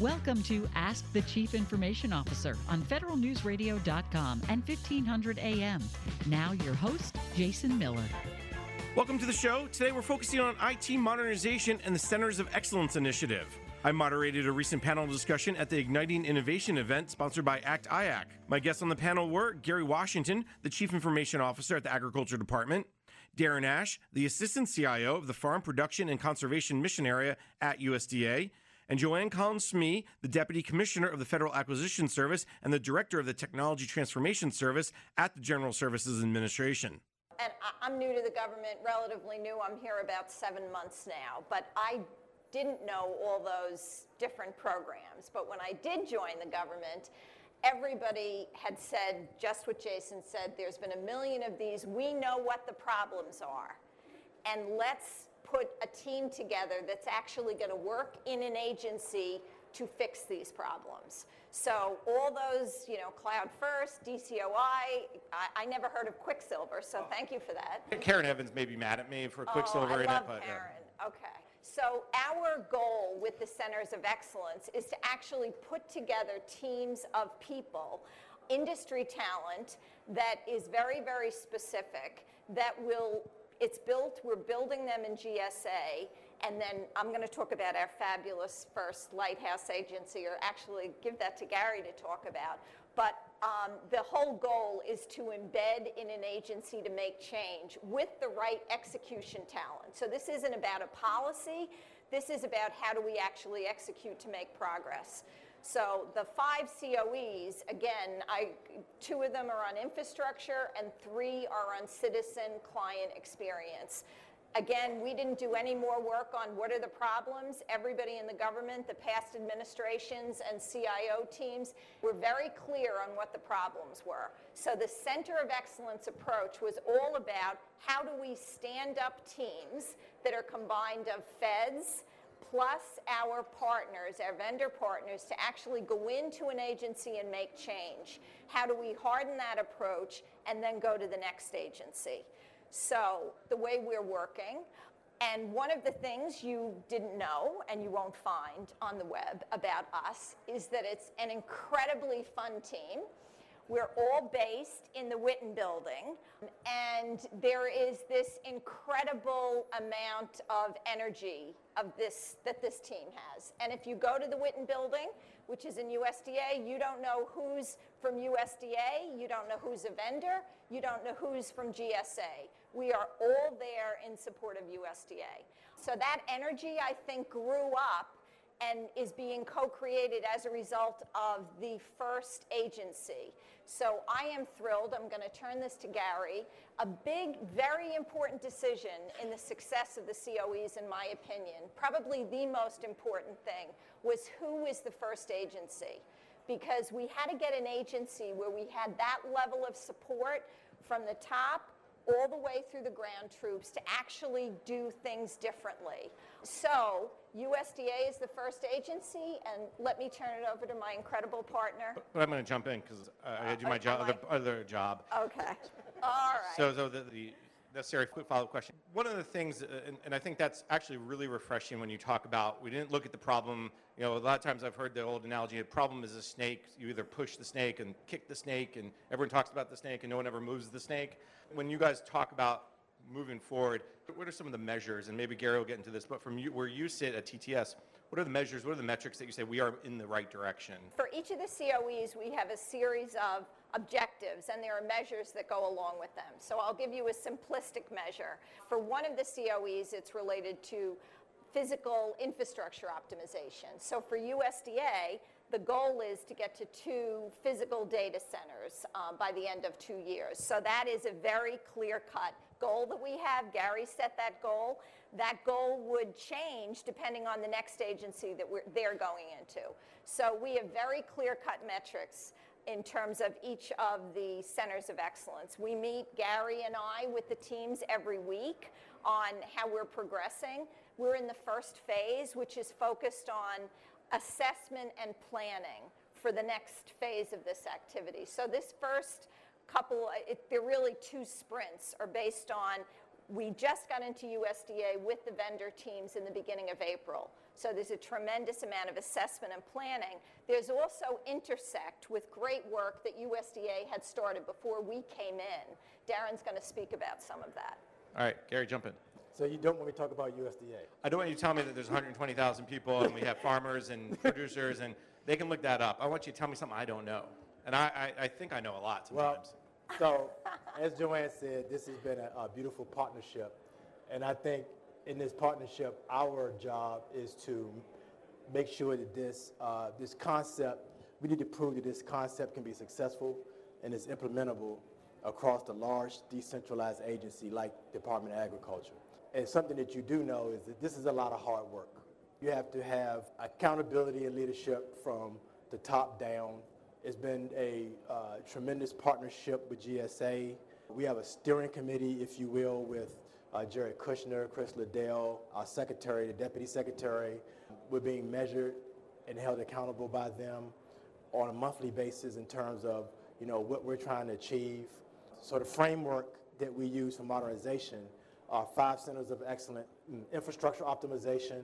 Welcome to Ask the Chief Information Officer on federalnewsradio.com and 1500 AM. Now, your host, Jason Miller. Welcome to the show. Today we're focusing on IT modernization and the Centers of Excellence initiative. I moderated a recent panel discussion at the Igniting Innovation event sponsored by ACT IAC. My guests on the panel were Gary Washington, the Chief Information Officer at the Agriculture Department, Darren Ash, the Assistant CIO of the Farm Production and Conservation Mission Area at USDA, and Joanne Collins Smee, the Deputy Commissioner of the Federal Acquisition Service and the Director of the Technology Transformation Service at the General Services Administration. And I'm new to the government, relatively new. I'm here about seven months now, but I didn't know all those different programs. But when I did join the government, everybody had said just what Jason said. There's been a million of these. We know what the problems are. And let's put a team together that's actually going to work in an agency to fix these problems. So all those, you know, Cloud First, DCOI, I, I never heard of Quicksilver, so oh. thank you for that. Karen Evans may be mad at me for Quicksilver oh, I in love it, but uh, Karen. Okay. So our goal with the Centers of Excellence is to actually put together teams of people, industry talent that is very, very specific, that will it's built, we're building them in GSA, and then I'm going to talk about our fabulous first lighthouse agency, or actually give that to Gary to talk about. But um, the whole goal is to embed in an agency to make change with the right execution talent. So this isn't about a policy, this is about how do we actually execute to make progress. So the five COEs, again, I, two of them are on infrastructure and three are on citizen client experience. Again, we didn't do any more work on what are the problems. Everybody in the government, the past administrations and CIO teams were very clear on what the problems were. So the Center of Excellence approach was all about how do we stand up teams that are combined of feds, plus our partners, our vendor partners, to actually go into an agency and make change. How do we harden that approach and then go to the next agency? So, the way we're working, and one of the things you didn't know and you won't find on the web about us is that it's an incredibly fun team. We're all based in the Whitten building, and there is this incredible amount of energy of this that this team has. And if you go to the Whitten building, which is in USDA, you don't know who's from USDA, you don't know who's a vendor, you don't know who's from GSA. We are all there in support of USDA. So that energy, I think, grew up and is being co-created as a result of the first agency. So I am thrilled. I'm going to turn this to Gary. A big, very important decision in the success of the COEs, in my opinion, probably the most important thing, was who was the first agency. Because we had to get an agency where we had that level of support from the top all the way through the ground troops to actually do things differently. So USDA is the first agency, and let me turn it over to my incredible partner. But I'm going to jump in because uh, I do my job, other, other job. Okay. All right. So, so the, the necessary follow-up question. One of the things, uh, and, and I think that's actually really refreshing when you talk about, we didn't look at the problem, you know, a lot of times I've heard the old analogy, a problem is a snake. You either push the snake and kick the snake, and everyone talks about the snake and no one ever moves the snake. When you guys talk about moving forward, what are some of the measures, and maybe Gary will get into this, but from you, where you sit at TTS, what are the measures, what are the metrics that you say we are in the right direction? For each of the COEs, we have a series of objectives, and there are measures that go along with them. So I'll give you a simplistic measure. For one of the COEs, it's related to physical infrastructure optimization. So for USDA, the goal is to get to two physical data centers um, by the end of two years. So that is a very clear-cut goal that we have. Gary set that goal. That goal would change depending on the next agency that we're, they're going into. So we have very clear-cut metrics in terms of each of the centers of excellence. We meet, Gary and I, with the teams every week on how we're progressing. We're in the first phase, which is focused on assessment and planning for the next phase of this activity. So this first couple, uh, it, they're really two sprints, are based on we just got into USDA with the vendor teams in the beginning of April. So there's a tremendous amount of assessment and planning. There's also Intersect with great work that USDA had started before we came in. Darren's going to speak about some of that. All right, Gary, jump in. So you don't want me to talk about USDA? I don't want you to tell me that there's 120,000 people and we have farmers and producers and they can look that up. I want you to tell me something I don't know. And I, I, I think I know a lot sometimes. Well, so as Joanne said, this has been a, a beautiful partnership. And I think in this partnership, our job is to make sure that this, uh, this concept, we need to prove that this concept can be successful and is implementable across the large decentralized agency like Department of Agriculture. And something that you do know is that this is a lot of hard work. You have to have accountability and leadership from the top down. It's been a uh, tremendous partnership with GSA. We have a steering committee, if you will, with uh, Jared Kushner, Chris Liddell, our secretary, the deputy secretary. We're being measured and held accountable by them on a monthly basis in terms of you know what we're trying to achieve. So the framework that we use for modernization are five centers of excellence: infrastructure optimization,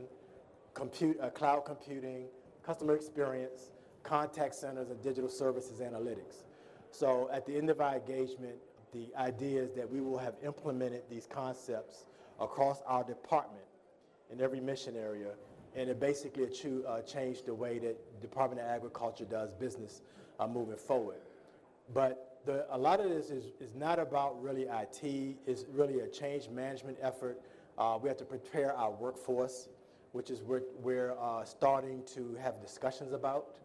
compute, uh, cloud computing, customer experience, contact centers, and digital services analytics. So at the end of our engagement, the idea is that we will have implemented these concepts across our department in every mission area, and it basically uh, changed the way that Department of Agriculture does business uh, moving forward. But the, a lot of this is, is not about really IT, it's really a change management effort. Uh, we have to prepare our workforce, which is what we're uh, starting to have discussions about.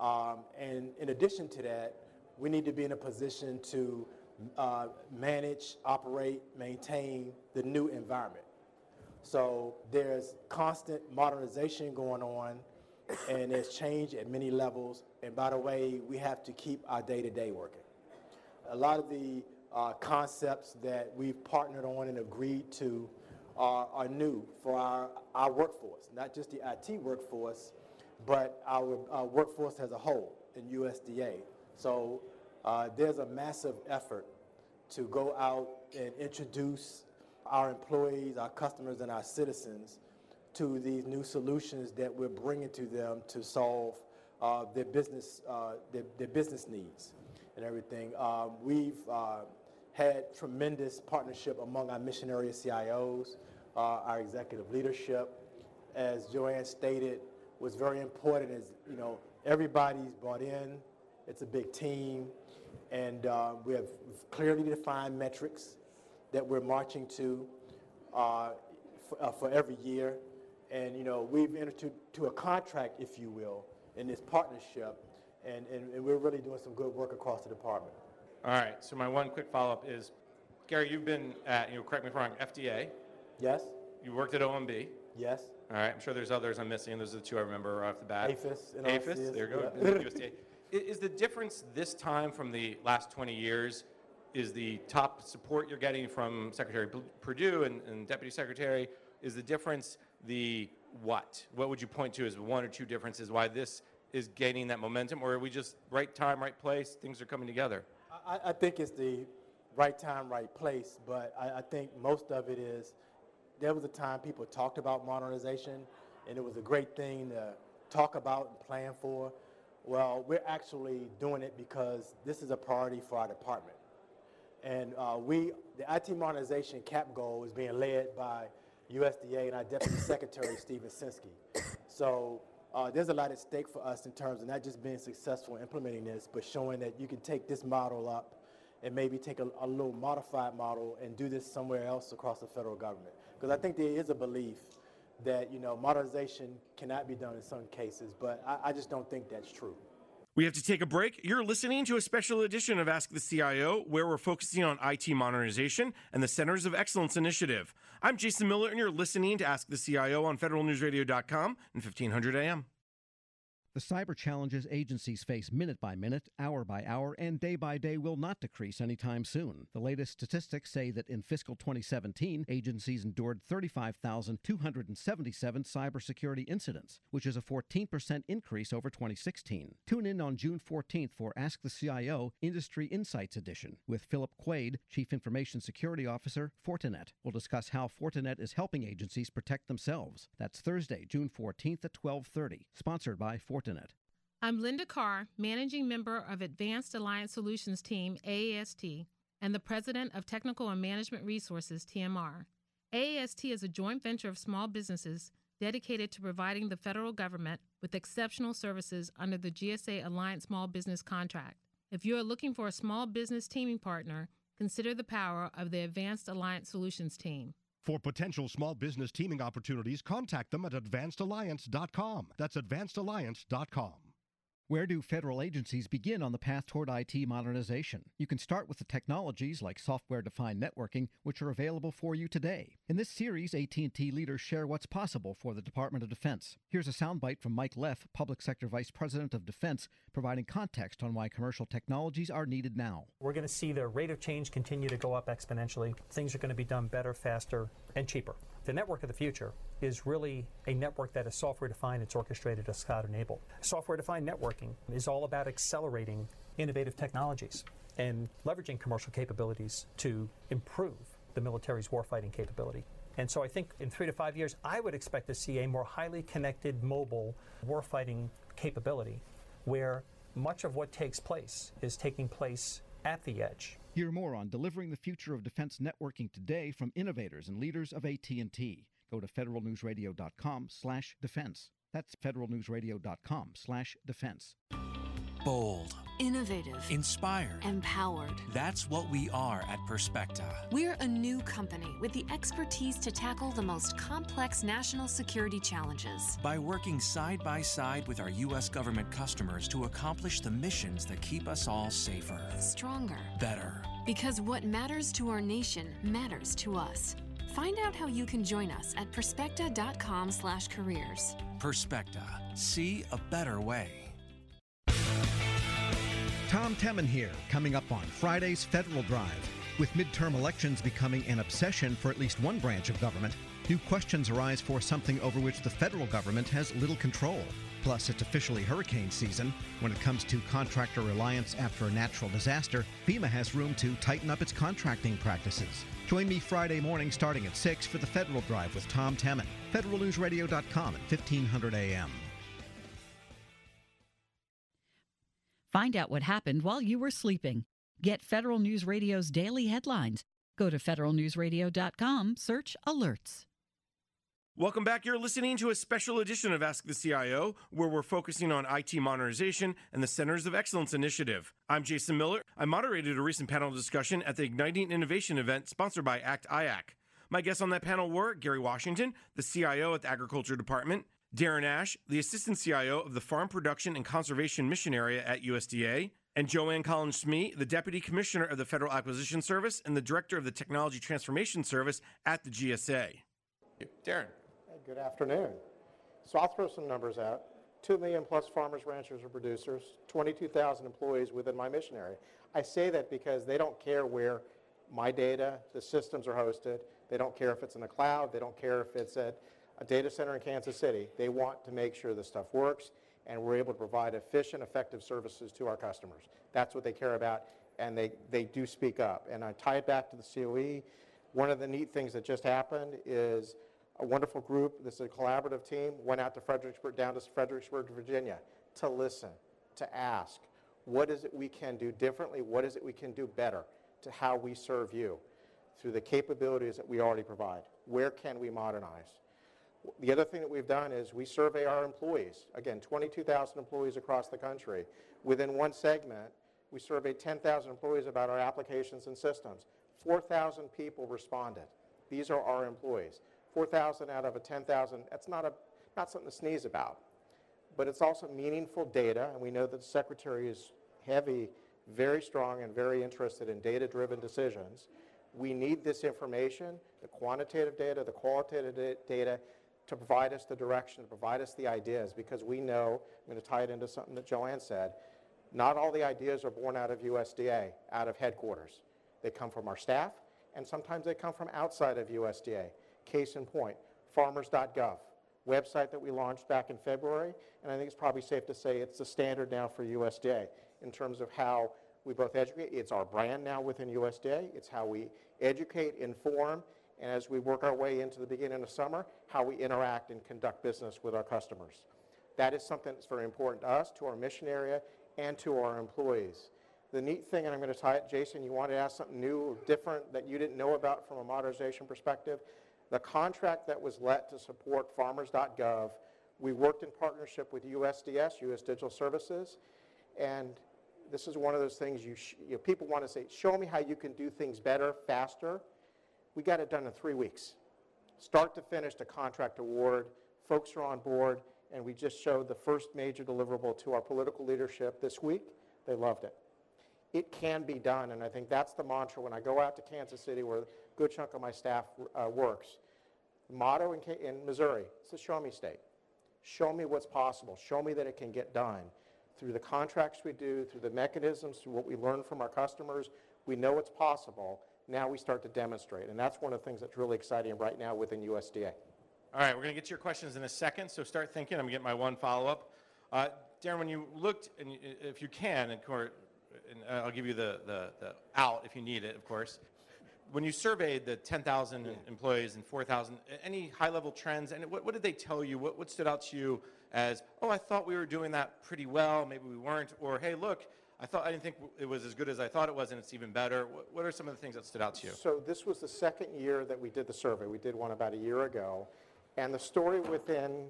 Um, and in addition to that, we need to be in a position to uh, manage, operate, maintain the new environment. So there's constant modernization going on, and there's change at many levels. And by the way, we have to keep our day-to-day working. A lot of the uh, concepts that we've partnered on and agreed to are, are new for our, our workforce, not just the IT workforce, but our, workforce as a whole in USDA. So uh, there's a massive effort to go out and introduce our employees, our customers, and our citizens to these new solutions that we're bringing to them to solve uh, their business uh, their, their, business needs and everything. Um, we've uh, had tremendous partnership among our mission area CIOs, uh, our executive leadership. As Joanne stated, was very important. Is you know everybody's bought in. It's a big team. And uh, we have clearly defined metrics that we're marching to uh, for, uh, for, every year. And, you know, we've entered to, to, a contract, if you will, in this partnership. And, and, and we're really doing some good work across the department. All right. So my one quick follow-up is, Gary, you've been at, you know, correct me if I'm wrong, FDA. Yes. You worked at OMB. Yes. All right. I'm sure there's others I'm missing. Those are the two I remember off the bat. APHIS. APHIS. There you go. USDA. Is the difference this time from the last 20 years is the top support you're getting from Secretary Perdue and, and, Deputy Secretary? Is the difference the what? What would you point to as one or two differences why this is gaining that momentum, or are we just right time, right place, things are coming together? I, I think it's the right time, right place, but I, I think most of it is there was a time people talked about modernization, and it was a great thing to talk about and plan for. Well, we're actually doing it because this is a priority for our department. And uh, we, the IT modernization cap goal is being led by USDA and our Deputy Secretary, Steve Censky. So uh, there's a lot at stake for us in terms of not just being successful in implementing this, but showing that you can take this model up and maybe take a, a little modified model and do this somewhere else across the federal government. Because I think there is a belief that you know modernization cannot be done in some cases, but I, I just don't think that's true. We have to take a break. You're listening to a special edition of Ask the CIO, where we're focusing on IT modernization and the Centers of Excellence Initiative. I'm Jason Miller, and you're listening to Ask the CIO on federalnewsradio.com and 1500 AM. The cyber challenges agencies face minute by minute, hour by hour, and day by day will not decrease anytime soon. The latest statistics say that in fiscal 2017, agencies endured 35,277 cybersecurity incidents, which is a 14% increase over 2016. Tune in on June 14th for Ask the CIO Industry Insights Edition with Philip Quade, Chief Information Security Officer, Fortinet. We'll discuss how Fortinet is helping agencies protect themselves. That's Thursday, June 14th at 12:30. Sponsored by Fortinet. I'm Linda Carr, Managing Member of Advanced Alliant Solutions Team, AAST, and the President of Technical and Management Resources, TMR. AAST is a joint venture of small businesses dedicated to providing the federal government with exceptional services under the GSA Alliant Small Business Contract. If you are looking for a small business teaming partner, consider the power of the Advanced Alliant Solutions team. For potential small business teaming opportunities, contact them at advancedalliance.com. That's advancedalliance.com. Where do federal agencies begin on the path toward IT modernization? You can start with the technologies like software-defined networking, which are available for you today. In this series, AT&T leaders share what's possible for the Department of Defense. Here's a soundbite from Mike Leff, Public Sector Vice President of Defense, providing context on why commercial technologies are needed now. We're going to see the rate of change continue to go up exponentially. Things are going to be done better, faster, and cheaper. The network of the future is really a network that is software defined, it's orchestrated, it's cloud enabled. Software defined networking is all about accelerating innovative technologies and leveraging commercial capabilities to improve the military's warfighting capability. And so I think in three to five years, I would expect to see a more highly connected mobile warfighting capability where much of what takes place is taking place at the edge. Hear more on delivering the future of defense networking today from innovators and leaders of AT&T. Go to federalnewsradio.com/defense. That's federalnewsradio.com/defense. Bold, innovative, inspired, empowered. That's what we are at Perspecta. We're a new company with the expertise to tackle the most complex national security challenges. By working side by side with our U.S. government customers to accomplish the missions that keep us all safer, stronger, better. Because what matters to our nation matters to us. Find out how you can join us at perspecta.com/careers. Perspecta. See a better way. Tom Temin here, coming up on Friday's Federal Drive. With midterm elections becoming an obsession for at least one branch of government, new questions arise for something over which the federal government has little control. Plus, it's officially hurricane season. When it comes to contractor reliance after a natural disaster, FEMA has room to tighten up its contracting practices. Join me Friday morning starting at 6 for the Federal Drive with Tom Temin. FederalNewsRadio.com at 1500 a.m. Find out what happened while you were sleeping. Get Federal News Radio's daily headlines. Go to federalnewsradio.com, search alerts. Welcome back. You're listening to a special edition of Ask the CIO, where we're focusing on IT modernization and the Centers of Excellence Initiative. I'm Jason Miller. I moderated a recent panel discussion at the Igniting Innovation event sponsored by ACT IAC. My guests on that panel were Gary Washington, the CIO at the Agriculture Department, Darren Ash, the Assistant CIO of the Farm Production and Conservation Mission Area at USDA, and Joanne Collins Smee, the Deputy Commissioner of the Federal Acquisition Service and the Director of the Technology Transformation Service at the GSA. Darren. Good afternoon. So I'll throw some numbers out. 2 million plus farmers, ranchers, or producers, 22,000 employees within my mission area. I say that because they don't care where my data, the systems are hosted. They don't care if it's in the cloud. They don't care if it's at a data center in Kansas City. They want to make sure the stuff works and we're able to provide efficient, effective services to our customers. That's what they care about, and they, they do speak up. And I tie it back to the COE. One of the neat things that just happened is a wonderful group, this is a collaborative team, went out to Fredericksburg, down to Fredericksburg, Virginia, to listen, to ask, what is it we can do differently? What is it we can do better to how we serve you through the capabilities that we already provide? Where can we modernize? The other thing that we've done is we survey our employees. Again, 22,000 employees across the country. Within one segment, we surveyed 10,000 employees about our applications and systems. 4,000 people responded. These are our employees. 4,000 out of a 10,000, that's not, a, not something to sneeze about. But it's also meaningful data, and we know that the Secretary is heavy, very strong, and very interested in data-driven decisions. We need this information, the quantitative data, the qualitative data, to provide us the direction, to provide us the ideas, because we know, I'm going to tie it into something that Joanne said, not all the ideas are born out of USDA, out of headquarters. They come from our staff, and sometimes they come from outside of USDA. Case in point, farmers.gov, website that we launched back in February, and I think it's probably safe to say it's the standard now for USDA in terms of how we both educate. It's our brand now within USDA. It's how we educate, inform, and as we work our way into the beginning of summer, how we interact and conduct business with our customers. That is something that's very important to us, to our mission area, and to our employees. The neat thing, and I'm going to tie it, Jason, you wanted to ask something new or different that you didn't know about from a modernization perspective. The contract that was let to support farmers.gov, we worked in partnership with USDS, US Digital Services, and this is one of those things you, you know, people want to say, show me how you can do things better, faster. We got it done in three weeks. Start to finish, the contract award, folks are on board, and we just showed the first major deliverable to our political leadership this week. They loved it. It can be done, and I think that's the mantra when I go out to Kansas City, where a good chunk of my staff uh, works. The motto in, in Missouri, it's a show me state. Show me what's possible. Show me that it can get done. Through the contracts we do, through the mechanisms, through what we learn from our customers, we know it's possible. Now we start to demonstrate, and that's one of the things that's really exciting right now within USDA. All right, we're going to get to your questions in a second, so start thinking. I'm going to get my one follow up. Uh, Darren, when you looked, and if you can, and Uh, I'll give you the, the, the out if you need it, of course. When you surveyed the 10,000 employees and 4,000, any high level trends, and what, what did they tell you? What, what stood out to you as, oh, I thought we were doing that pretty well, maybe we weren't, or hey, look, I thought I didn't think it was as good as I thought it was, and it's even better. What, what are some of the things that stood out to you? So this was the second year that we did the survey. We did one about a year ago, and the story within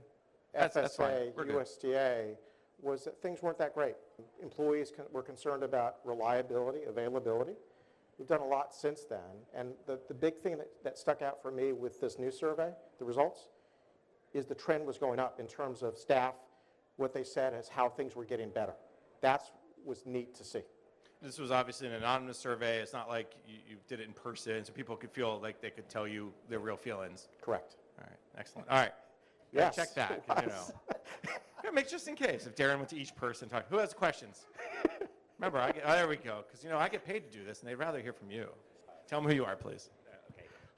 That's- FSA, that's. USDA, was that things weren't that great. Employees con- were concerned about reliability, availability. We've done a lot since then, and the, the big thing that, that stuck out for me with this new survey, the results, is the trend was going up in terms of staff. What they said is how things were getting better. That's was neat to see. This was obviously an anonymous survey. It's not like you, you did it in person, so people could feel like they could tell you their real feelings. Correct. All right, excellent. All right, Yes, check that. You know, yeah, make just in case if Darren went to each person talk. Who has questions? Remember, I get, oh, there we go. Because you know I get paid to do this, and they'd rather hear from you. Tell them who you are, please.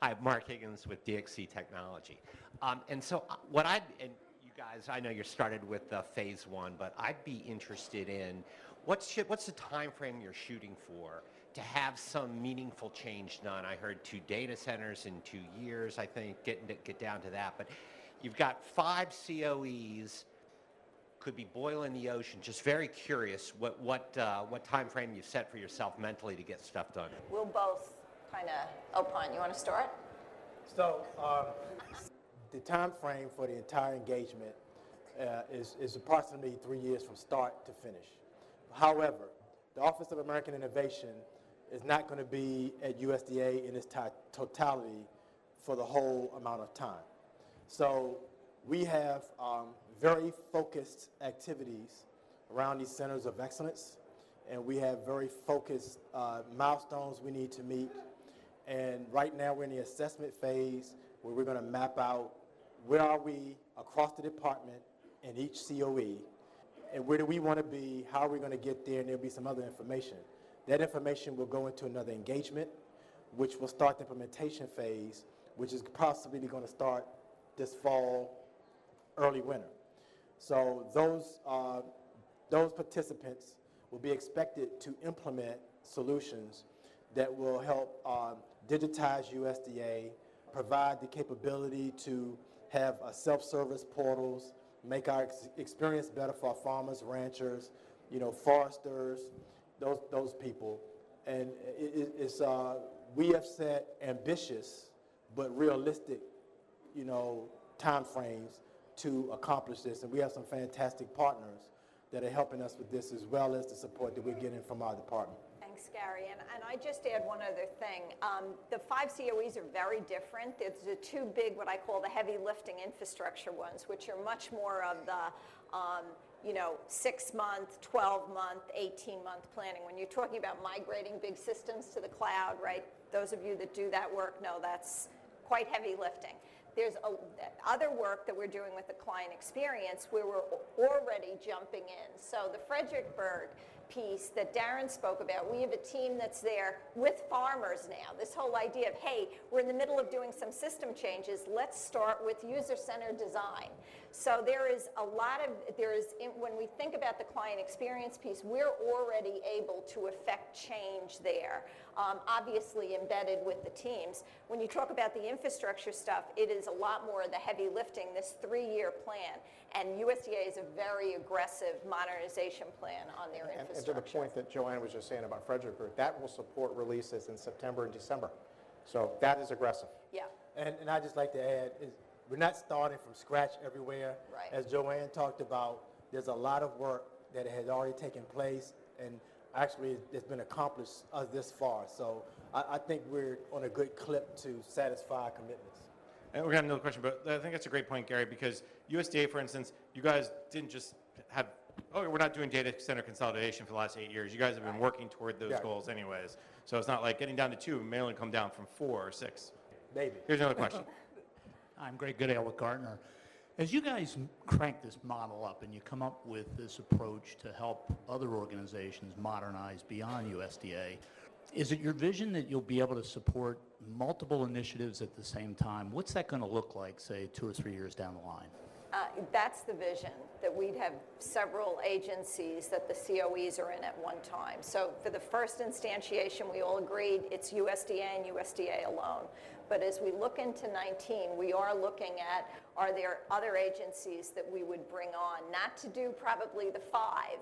Hi, Mark Higgins with DXC Technology. Um, and so uh, what I and you guys, I know you started with uh, phase one, but I'd be interested in what's what's the time frame you're shooting for to have some meaningful change done. I heard two data centers in two years. I think getting to, get down to that, but you've got five COEs. Could be boiling the ocean. Just very curious what what uh, what time frame you set for yourself mentally to get stuff done. We'll both kind of opine. You want to start? So, um, the time frame for the entire engagement uh, is, is approximately three years from start to finish. However, the Office of American Innovation is not going to be at USDA in its ti- totality for the whole amount of time. So we have um, very focused activities around these centers of excellence, and we have very focused uh, milestones we need to meet. And right now we're in the assessment phase where we're going to map out where are we across the department in each COE, and where do we want to be, how are we going to get there, and there'll be some other information. That information will go into another engagement, which will start the implementation phase, which is possibly going to start this fall, early winter. So those, uh, those participants will be expected to implement solutions that will help um, digitize USDA, provide the capability to have uh, self-service portals, make our ex- experience better for our farmers, ranchers, you know, foresters, those, those people. And it- it's, uh, we have set ambitious but realistic, you know, timeframes to accomplish this. And we have some fantastic partners that are helping us with this as well as the support that we're getting from our department. Thanks, Gary. And, and I just add one other thing. Um, the five COEs are very different. There's the two big, what I call the heavy lifting infrastructure ones, which are much more of the, um, you know, six month, 12 month, 18 month planning. When you're talking about migrating big systems to the cloud, right? Those of you that do that work know that's quite heavy lifting. There's a, other work that we're doing with the client experience where we're already jumping in. So the Fredericksburg piece that Darren spoke about, we have a team that's there with farmers now. This whole idea of, hey, we're in the middle of doing some system changes, let's start with user-centered design. So there is a lot of, there is, when we think about the client experience piece, we're already able to affect change there, um, obviously embedded with the teams. When you talk about the infrastructure stuff, it is a lot more of the heavy lifting, this three-year plan. And USDA is a very aggressive modernization plan on their and, infrastructure. And to the point that Joanne was just saying about Fredericksburg, that will support releases in September and December. So that is aggressive. Yeah. And, and I'd just like to add, is we're not starting from scratch everywhere. Right. As Joanne talked about, there's a lot of work that has already taken place, and actually it's been accomplished uh, this far. So I, I think we're on a good clip to satisfy our commitments. And we're gonna have another question, but I think that's a great point, Gary, because USDA, for instance, you guys didn't just have, oh, we're not doing data center consolidation for the last eight years. You guys have been working toward those Yeah. goals anyways. So it's not like getting down to two may only come down from four or six. Maybe. Here's another question. I'm Greg Goodale with Gartner. As you guys crank this model up and you come up with this approach to help other organizations modernize beyond USDA, is it your vision that you'll be able to support multiple initiatives at the same time? What's that going to look like, say, two or three years down the line? Uh, That's the vision, that we'd have several agencies that the COEs are in at one time. So for the first instantiation, we all agreed it's USDA and USDA alone. But as we look into 19, we are looking at, are there other agencies that we would bring on? Not to do probably the five,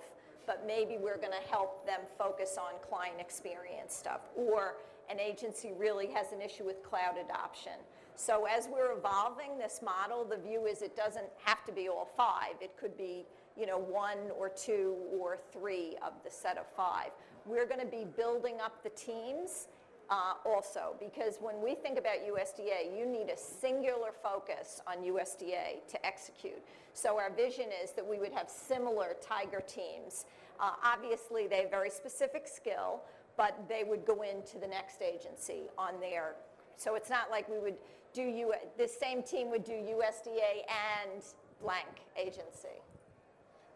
but maybe we're going to help them focus on client experience stuff. Or an agency really has an issue with cloud adoption. So as we're evolving this model, the view is it doesn't have to be all five. It could be, you know, one or two or three of the set of five. We're going to be building up the teams uh, also because when we think about USDA, you need a singular focus on USDA to execute. So our vision is that we would have similar Tiger teams. Uh, obviously, they have very specific skill, but they would go into the next agency on their. So it's not like we would do. This same team would do USDA and blank agency.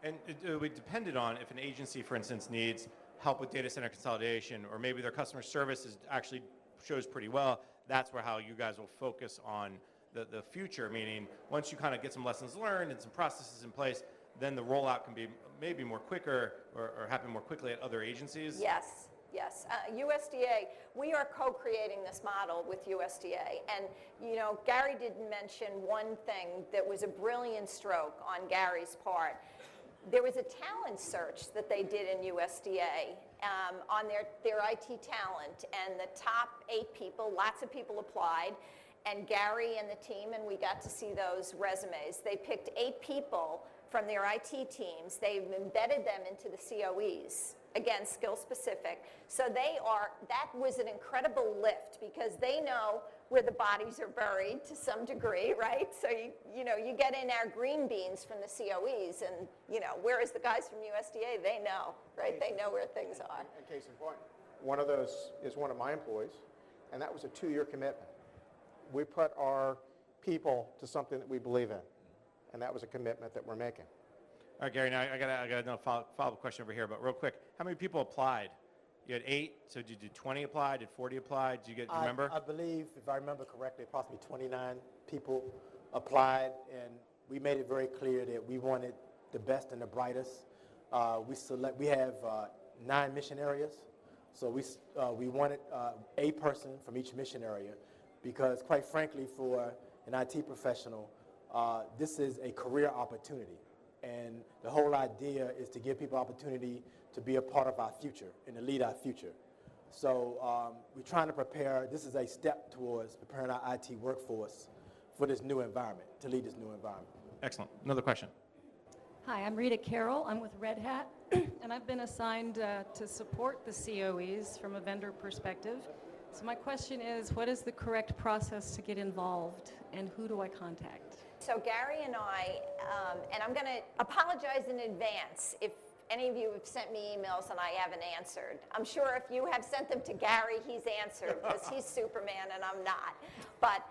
And it, it would depend on if an agency, for instance, needs help with data center consolidation, or maybe their customer service is actually shows pretty well. That's where how you guys will focus on the, the future, meaning once you kind of get some lessons learned and some processes in place, then the rollout can be maybe more quicker or, or happen more quickly at other agencies. Yes, yes. Uh, USDA, we are co-creating this model with USDA. And, you know, Gary didn't mention one thing that was a brilliant stroke on Gary's part. There was a talent search that they did in USDA um, on their, their IT talent, and the top eight people, lots of people applied, and Gary and the team, and we got to see those resumes. They picked eight people from their IT teams. They've embedded them into the COEs. Again, skill specific. So they are, that was an incredible lift because they know where the bodies are buried to some degree, right? So you, you know, you get in our green beans from the COEs and, you know, whereas the guys from USDA, they know, right? They know where things are. And case in point, one of those is one of my employees, and that was a two-year commitment. We put our people to something that we believe in, and that was a commitment that we're making. All right, Gary, now I got, I got another follow- follow-up question over here, but real quick, how many people applied? You had eight, so did you do 20 apply? Did 40 apply? Did you get, do you I- remember? I believe, if I remember correctly, approximately 29 people applied, and we made it very clear that we wanted the best and the brightest. Uh, We select, we have uh, nine mission areas, so we, s- uh, we wanted uh, a person from each mission area, because quite frankly, for an IT professional, uh, this is a career opportunity. And the whole idea is to give people opportunity to be a part of our future and to lead our future. So um, we're trying to prepare, this is a step towards preparing our IT workforce for this new environment, to lead this new environment. Excellent. Another question. Hi, I'm Rita Carroll. I'm with Red Hat, and I've been assigned uh, to support the COEs from a vendor perspective. So my question is, what is the correct process to get involved, and who do I contact? So Gary and I, um, and I'm going to apologize in advance if any of you have sent me emails and I haven't answered. I'm sure if you have sent them to Gary, he's answered because he's Superman and I'm not. But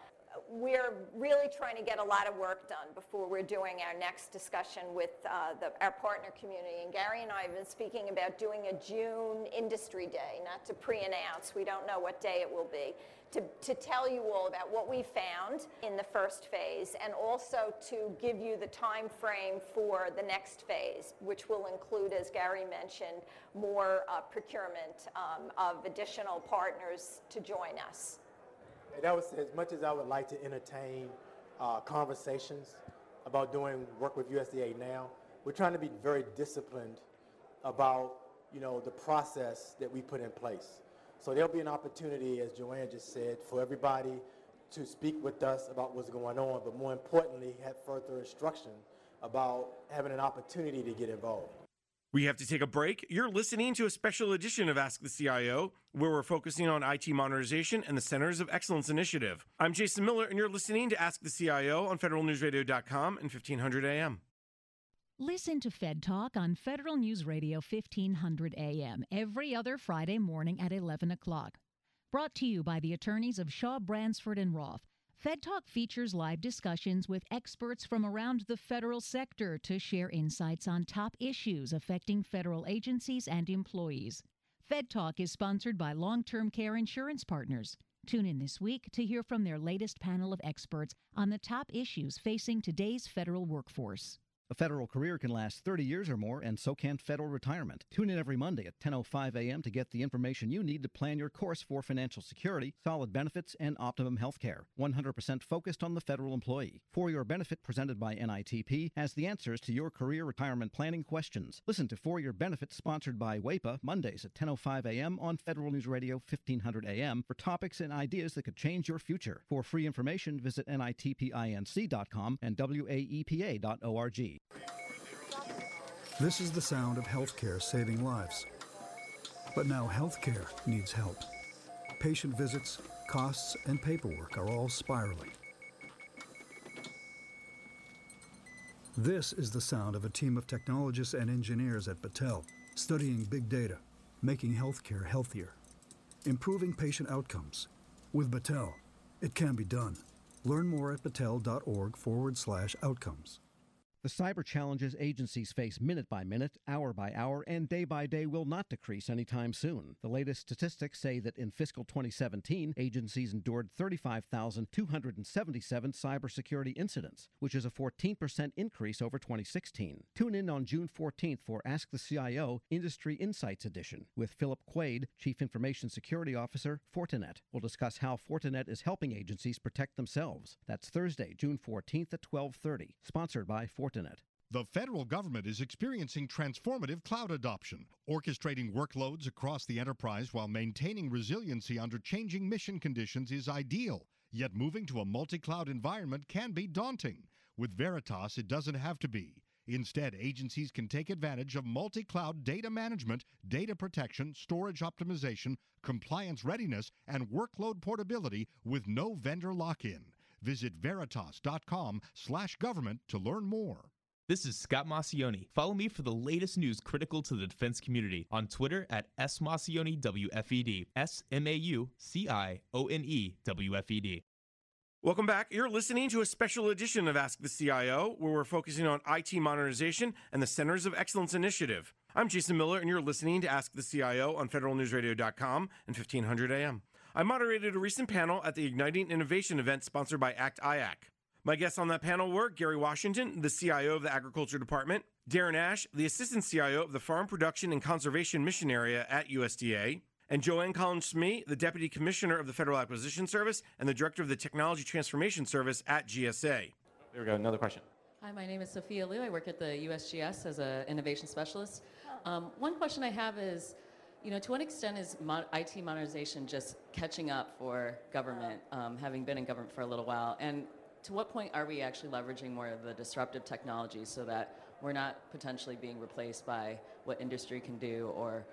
we're really trying to get a lot of work done before we're doing our next discussion with uh, the, our partner community. And Gary and I have been speaking about doing a June industry day, not to pre-announce. We don't know what day it will be. To, to tell you all about what we found in the first phase and also to give you the time frame for the next phase, which will include, as Gary mentioned, more uh, procurement um, of additional partners to join us. That was as much as I would like to entertain uh, conversations about doing work with USDA now. We're trying to be very disciplined about you know the process that we put in place. So there'll be an opportunity, as Joanne just said, for everybody to speak with us about what's going on, but more importantly, have further instruction about having an opportunity to get involved. We have to take a break. You're listening to a special edition of Ask the CIO, where we're focusing on IT modernization and the Centers of Excellence Initiative. I'm Jason Miller, and you're listening to Ask the CIO on federalnewsradio.com and 1500 AM. Listen to Fed Talk on Federal News Radio 1500 AM every other Friday morning at 11 o'clock. Brought to you by the attorneys of Shaw Bransford and Roth Fed Talk features live discussions with experts from around the federal sector to share insights on top issues affecting federal agencies and employees. Fed Talk is sponsored by Long Term Care Insurance Partners. Tune in this week to hear from their latest panel of experts on the top issues facing today's federal workforce. A federal career can last 30 years or more, and so can federal retirement. Tune in every Monday at 10.05 a.m. to get the information you need to plan your course for financial security, solid benefits, and optimum health care. 100% focused on the federal employee. For Your Benefit, presented by NITP, has the answers to your career retirement planning questions. Listen to For Your Benefit, sponsored by WAEPA, Mondays at 10.05 a.m. on Federal News Radio 1500 a.m. for topics and ideas that could change your future. For free information, visit nitpinc.com and waepa.org. This is the sound of healthcare saving lives. But now healthcare needs help. Patient visits, costs, and paperwork are all spiraling. This is the sound of a team of technologists and engineers at Battelle, studying big data, making healthcare healthier, improving patient outcomes. With Battelle, it can be done. Learn more at battelle.org forward slash outcomes. The cyber challenges agencies face minute by minute, hour by hour, and day by day will not decrease anytime soon. The latest statistics say that in fiscal 2017, agencies endured 35,277 cybersecurity incidents, which is a 14% increase over 2016. Tune in on June 14th for Ask the CIO Industry Insights Edition with Philip Quade, Chief Information Security Officer, Fortinet. We'll discuss how Fortinet is helping agencies protect themselves. That's Thursday, June 14th at 12:30. Sponsored by Fortinet. Fortinet. The federal government is experiencing transformative cloud adoption, orchestrating workloads across the enterprise while maintaining resiliency under changing mission conditions is ideal. Yet moving to a multi cloud environment can be daunting. With Veritas, it doesn't have to be. Instead, agencies can take advantage of multi cloud data management, data protection, storage optimization, compliance readiness, and workload portability with no vendor lock in. Visit veritas.com slash government to learn more. This is Scott Maucione. Follow me for the latest news critical to the defense community on Twitter at smaucionewfed. S M A U C I O N E W F E D. Welcome back. You're listening to a special edition of Ask the CIO, where we're focusing on IT modernization and the Centers of Excellence Initiative. I'm Jason Miller, and you're listening to Ask the CIO on federalnewsradio.com and 1500 AM. I moderated a recent panel at the Igniting Innovation event sponsored by ACT IAC. My guests on that panel were Gary Washington, the CIO of the Agriculture Department, Darren Ash, the Assistant CIO of the Farm Production and Conservation Mission Area at USDA, and Joanne Collins Smee, the Deputy Commissioner of the Federal Acquisition Service and the Director of the Technology Transformation Service at GSA. There we go, another question. Hi, my name is Sophia Liu. I work at the USGS as an innovation specialist. Um, one question I have is you know, to what extent is IT modernization just catching up for government, um, having been in government for a little while? And to what point are we actually leveraging more of the disruptive technologies so that we're not potentially being replaced by what industry can do or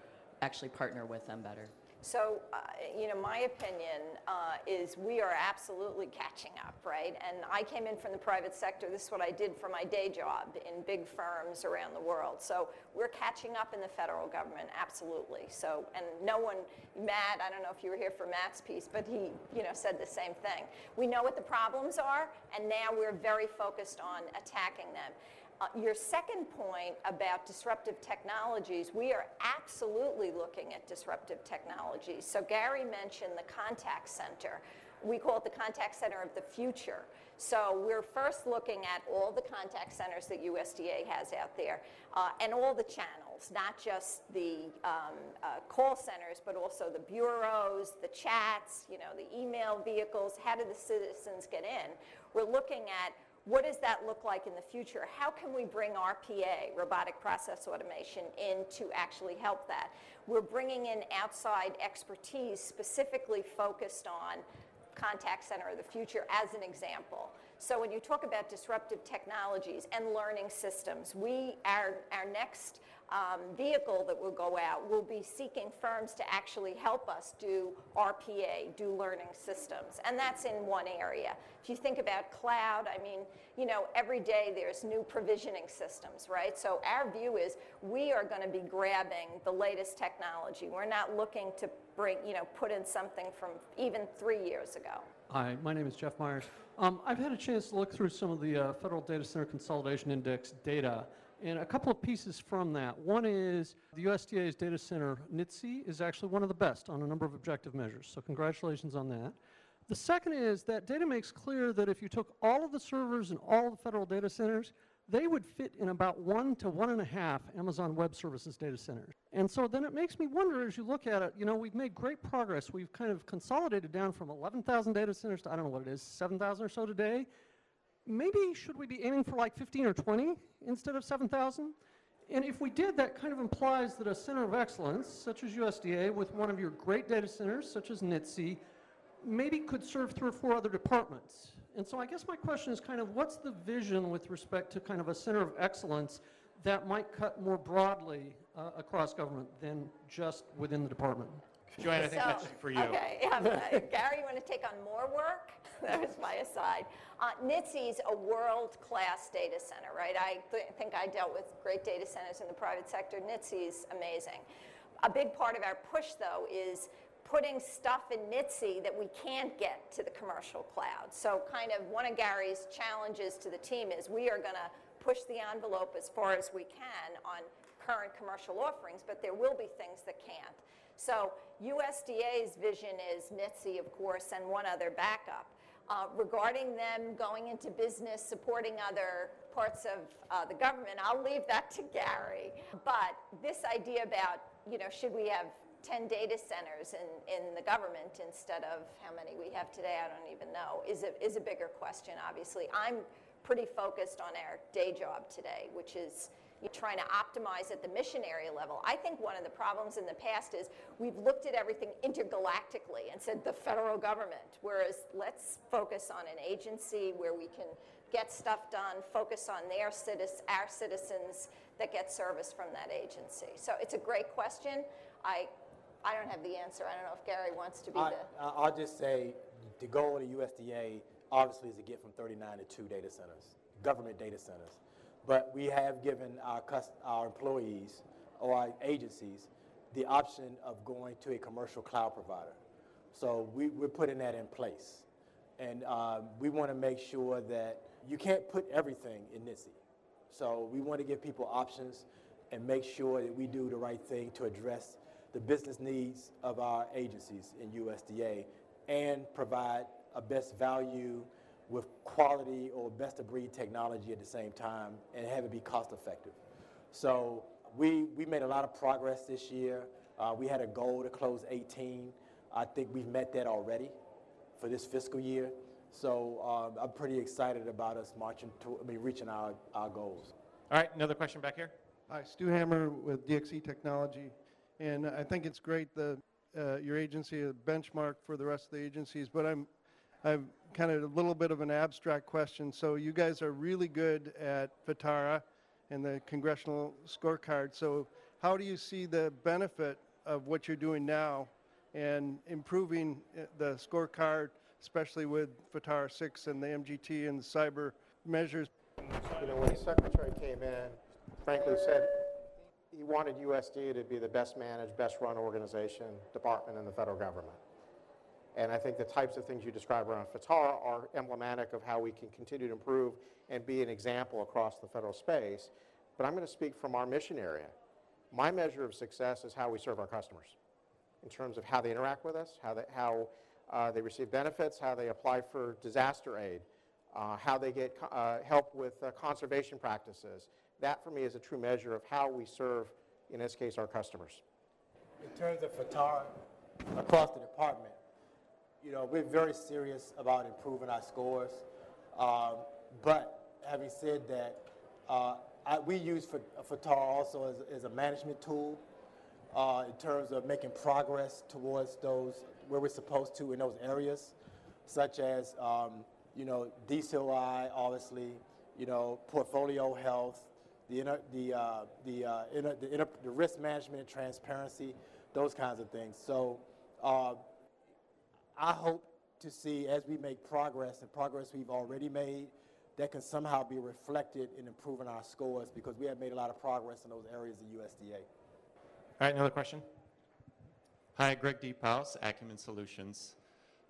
actually partner with them better? So, uh, you know, my opinion uh, is we are absolutely catching up, right? And I came in from the private sector. This is what I did for my day job in big firms around the world. So we're catching up in the federal government, absolutely. So, and no one, Matt, I don't know if you were here for Matt's piece, but he, you know, said the same thing. We know what the problems are, and now we're very focused on attacking them. Uh, your second point about disruptive technologies, we are absolutely looking at disruptive technologies. So Gary mentioned the contact center. We call it the contact center of the future. So we're first looking at all the contact centers that USDA has out there uh, and all the channels, not just the um, uh, call centers, but also the bureaus, the chats, you know, the email vehicles. How do the citizens get in? We're looking at what does that look like in the future? How can we bring RPA, robotic process automation, in to actually help that? We're bringing in outside expertise specifically focused on contact center of the future as an example. So when you talk about disruptive technologies and learning systems, we, our, our next um, vehicle that will go out will be seeking firms to actually help us do RPA, do learning systems. And that's in one area. If you think about cloud, I mean, you know, every day there's new provisioning systems, right? So our view is we are going to be grabbing the latest technology. We're not looking to bring, you know, put in something from even three years ago. Hi, my name is Jeff Myers. Um, I've had a chance to look through some of the uh, Federal Data Center Consolidation Index data, and a couple of pieces from that. One is the USDA's data center, NITC, is actually one of the best on a number of objective measures. So congratulations on that. The second is that data makes clear that if you took all of the servers in all the federal data centers, they would fit in about one to one and a half Amazon Web Services data centers. And so then it makes me wonder as you look at it, you know, we've made great progress. We've kind of consolidated down from 11,000 data centers to, I don't know what it is, 7,000 or so today maybe should we be aiming for like 15 or 20 instead of 7,000? And if we did, that kind of implies that a center of excellence, such as USDA, with one of your great data centers, such as NITC, maybe could serve three or four other departments. And so I guess my question is kind of what's the vision with respect to kind of a center of excellence that might cut more broadly uh, across government than just within the department? Joanne, I think So- that's for you. Okay, yeah, but, Gary, you want to take on more work? That was my aside. Uh, NITC's a world-class data center, right? I th- think I dealt with great data centers in the private sector. NITC's amazing. A big part of our push, though, is putting stuff in NITC that we can't get to the commercial cloud. So kind of one of Gary's challenges to the team is we are going to push the envelope as far as we can on current commercial offerings, but there will be things that can't. So USDA's vision is NITC, of course, and one other backup. Uh, regarding them going into business, supporting other parts of uh, the government, I'll leave that to Gary. But this idea about, you know, should we have 10 data centers in, in the government instead of how many we have today, I don't even know, is a, is a bigger question, obviously. I'm pretty focused on our day job today, which is you're trying to optimize at the mission area level. I think one of the problems in the past is we've looked at everything intergalactically and said the federal government, whereas let's focus on an agency where we can get stuff done, focus on their citizens, our citizens that get service from that agency. So it's a great question. I, I don't have the answer. I don't know if Gary wants to be I, the. I'll just say, the goal of the USDA obviously is to get from 39 to two data centers, government data centers. But we have given our, cus- our employees or our agencies the option of going to a commercial cloud provider. So we, we're putting that in place. And um, we want to make sure that you can't put everything in NITC. So we want to give people options and make sure that we do the right thing to address the business needs of our agencies in USDA and provide a best value with quality or best of breed technology at the same time and have it be cost effective. So we, we made a lot of progress this year. Uh, we had a goal to close 18. I think we've met that already for this fiscal year. So um, I'm pretty excited about us marching to, I mean, reaching our, our goals. All right, another question back here. Hi, Stu Hammer with DXC Technology. And I think it's great that uh, your agency is a benchmark for the rest of the agencies, but I'm, I'm kind of a little bit of an abstract question. So you guys are really good at FITARA and the congressional scorecard. So how do you see the benefit of what you're doing now and improving uh, the scorecard, especially with FITARA 6 and the MGT and the cyber measures. You know, when the secretary came in, frankly said he wanted USD to be the best managed, best run organization, department in the federal government. And I think the types of things you describe around FITARA are emblematic of how we can continue to improve and be an example across the federal space. But I'm going to speak from our mission area. My measure of success is how we serve our customers in terms of how they interact with us, how they, how, uh, they receive benefits, how they apply for disaster aid, uh, how they get uh, help with uh, conservation practices. That, for me, is a true measure of how we serve, in this case, our customers. In terms of FITARA across the department, you know, we're very serious about improving our scores. Um, but having said that, uh, I, we use FITARA also as, as, a management tool uh, in terms of making progress towards those where we're supposed to in those areas, such as um, you know DCOI, obviously, you know portfolio health, the inter, the uh, the, uh, inter, the, inter, the, risk management and transparency, those kinds of things. So uh, I hope to see as we make progress and progress we've already made that can somehow be reflected in improving our scores because we have made a lot of progress in those areas of USDA. All right, another question. Hi, Greg Deephouse, Acumen Solutions.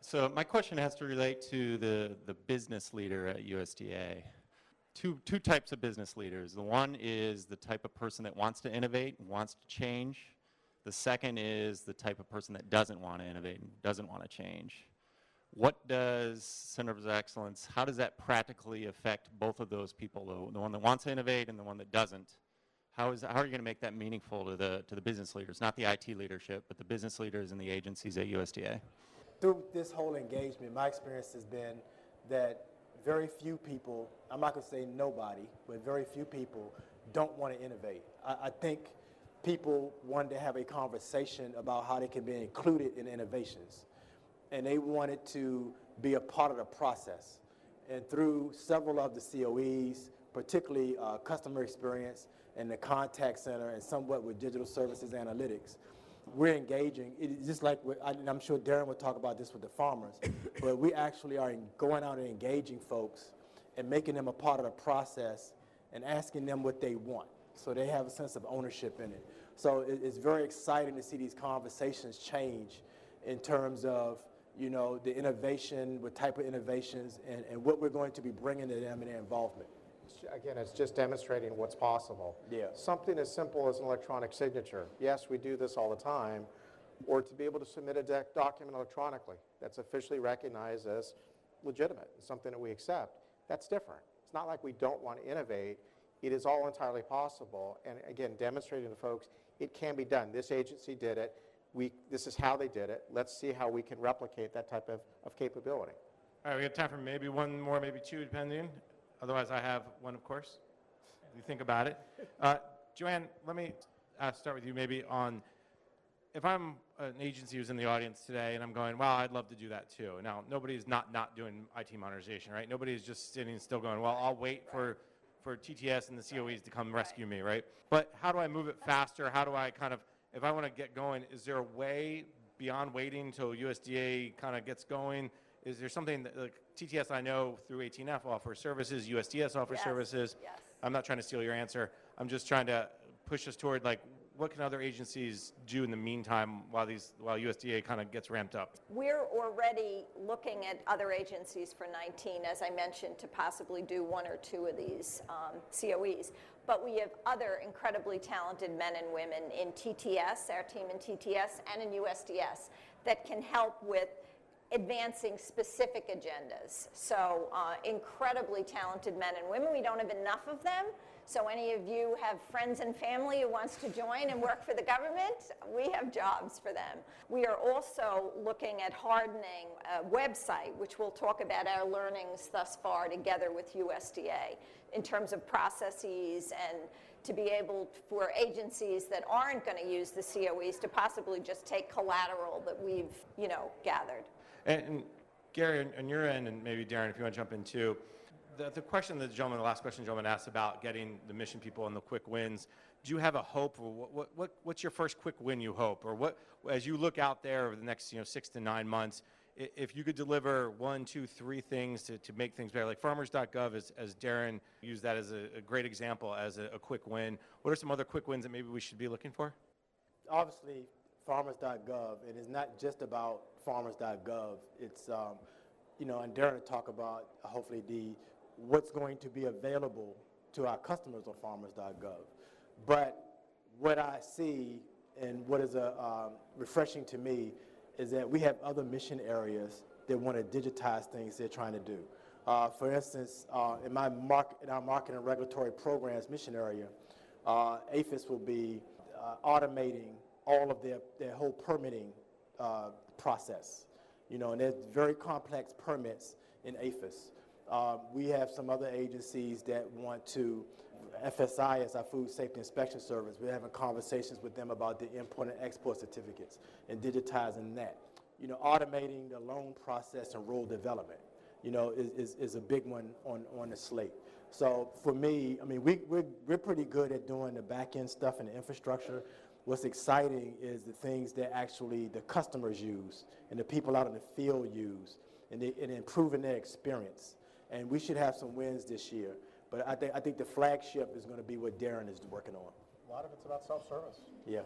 So my question has to relate to the, the business leader at USDA. Two, two types of business leaders. The one is the type of person that wants to innovate wants to change. The second is the type of person that doesn't want to innovate and doesn't want to change. What does Center of Excellence, how does that practically affect both of those people, the, one that wants to innovate and the one that doesn't? How, is, how are you going to make that meaningful to the, to the business leaders, not the IT leadership, but the business leaders and the agencies at USDA? Through this whole engagement, my experience has been that very few people, I'm not going to say nobody, but very few people don't want to innovate. I, I think people wanted to have a conversation about how they can be included in innovations. And they wanted to be a part of the process. And through several of the COEs, particularly uh, customer experience, and the contact center and somewhat with digital services analytics. We're engaging, it's just like, I'm sure Darren will talk about this with the farmers, but we actually are going out and engaging folks and making them a part of the process and asking them what they want so they have a sense of ownership in it. So it's very exciting to see these conversations change in terms of you know, the innovation, what type of innovations, and, and what we're going to be bringing to them and their involvement again, it's just demonstrating what's possible. Yeah. Something as simple as an electronic signature. Yes, we do this all the time. Or to be able to submit a document electronically that's officially recognized as legitimate, something that we accept. That's different. It's not like we don't want to innovate. It is all entirely possible. And again, demonstrating to folks it can be done. This agency did it. We, this is how they did it. Let's see how we can replicate that type of, of capability. All right, we have time for maybe one more, maybe two, depending. Otherwise, I have one, of course. You think about it. Uh, Joanne, let me uh, start with you maybe on if I'm an agency who's in the audience today and I'm going, well, I'd love to do that too. Now, nobody's not not doing IT modernization, right? Nobody's just sitting still going, well, I'll wait for for TTS and the COEs to come rescue me, right? But how do I move it faster? How do I kind of, if I want to get going, is there a way beyond waiting until USDA kind of gets going? Is there something that like, TTS I know through 18F offers services, USDS offers yes. services? Yes. I'm not trying to steal your answer. I'm just trying to push us toward like what can other agencies do in the meantime while these while USDA kind of gets ramped up? We're already looking at other agencies for 19, as I mentioned, to possibly do one or two of these um, COEs. But we have other incredibly talented men and women in TTS, our team in TTS, and in USDS that can help with advancing specific agendas. So uh, incredibly talented men and women. We don't have enough of them. So any of you have friends and family who wants to join and work for the government, we have jobs for them. We are also looking at hardening a website, which we'll talk about our learnings thus far together with USDA in terms of processes and to be able for agencies that aren't going to use the COEs to possibly just take collateral that we've, you know, gathered. And, and Gary, on, your end, and maybe Darren, if you want to jump in too, the, the question the gentleman, the last question the gentleman asked about getting the mission people and the quick wins, do you have a hope? Or what, what, what, what's your first quick win you hope? Or what as you look out there over the next you know six to nine months if you could deliver one two three things to, to make things better like farmers.gov as, as darren used that as a, a great example as a, a, quick win what are some other quick wins that maybe we should be looking for? Obviously farmers.gov and it's not just about farmers.gov it's um, you know and darren will talk about hopefully the what's going to be available to our customers on farmers.gov but what I see and what is a, um, refreshing to me is that we have other mission areas that want to digitize things they're trying to do. Uh, for instance, uh, in, my mark, in our market and regulatory programs mission area, uh, APHIS will be uh, automating all of their, their whole permitting uh, process. You know, and there's very complex permits in APHIS. Uh, we have some other agencies that want to FSI is our Food Safety Inspection Service. We're having conversations with them about the import and export certificates and digitizing that. You know, automating the loan process and rural development, you know, is, is, is a big one on, on the slate. So for me, I mean, we, we're, we're pretty good at doing the back end stuff and the infrastructure. What's exciting is the things that actually the customers use and the people out in the field use and, they, and improving their experience. And we should have some wins this year. But I think, I think the flagship is going to be what Darren is working on. A lot of it's about self-service. Yeah.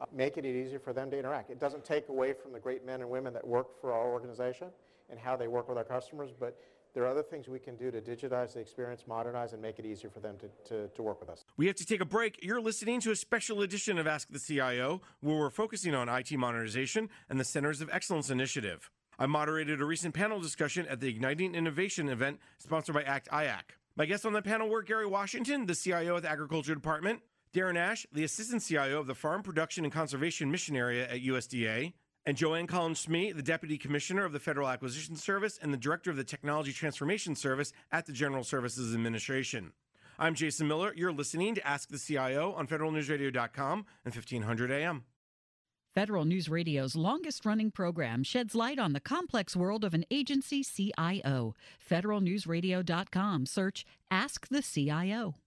Uh, making it easier for them to interact. It doesn't take away from the great men and women that work for our organization and how they work with our customers, but there are other things we can do to digitize the experience, modernize, and make it easier for them to, to, to, work with us. We have to take a break. You're listening to a special edition of Ask the CIO, where we're focusing on IT modernization and the Centers of Excellence initiative. I moderated a recent panel discussion at the Igniting Innovation event sponsored by ACT IAC. My guests on the panel were Gary Washington, the CIO of the Agriculture Department, Darren Ash, the Assistant CIO of the Farm Production and Conservation Mission Area at USDA, and Joanne Collins Smee, the Deputy Commissioner of the Federal Acquisition Service and the Director of the Technology Transformation Service at the General Services Administration. I'm Jason Miller. You're listening to Ask the CIO on federalnewsradio.com and 1500 AM. Federal News Radio's longest running program sheds light on the complex world of an agency CIO. Federalnewsradio.com. Search Ask the CIO.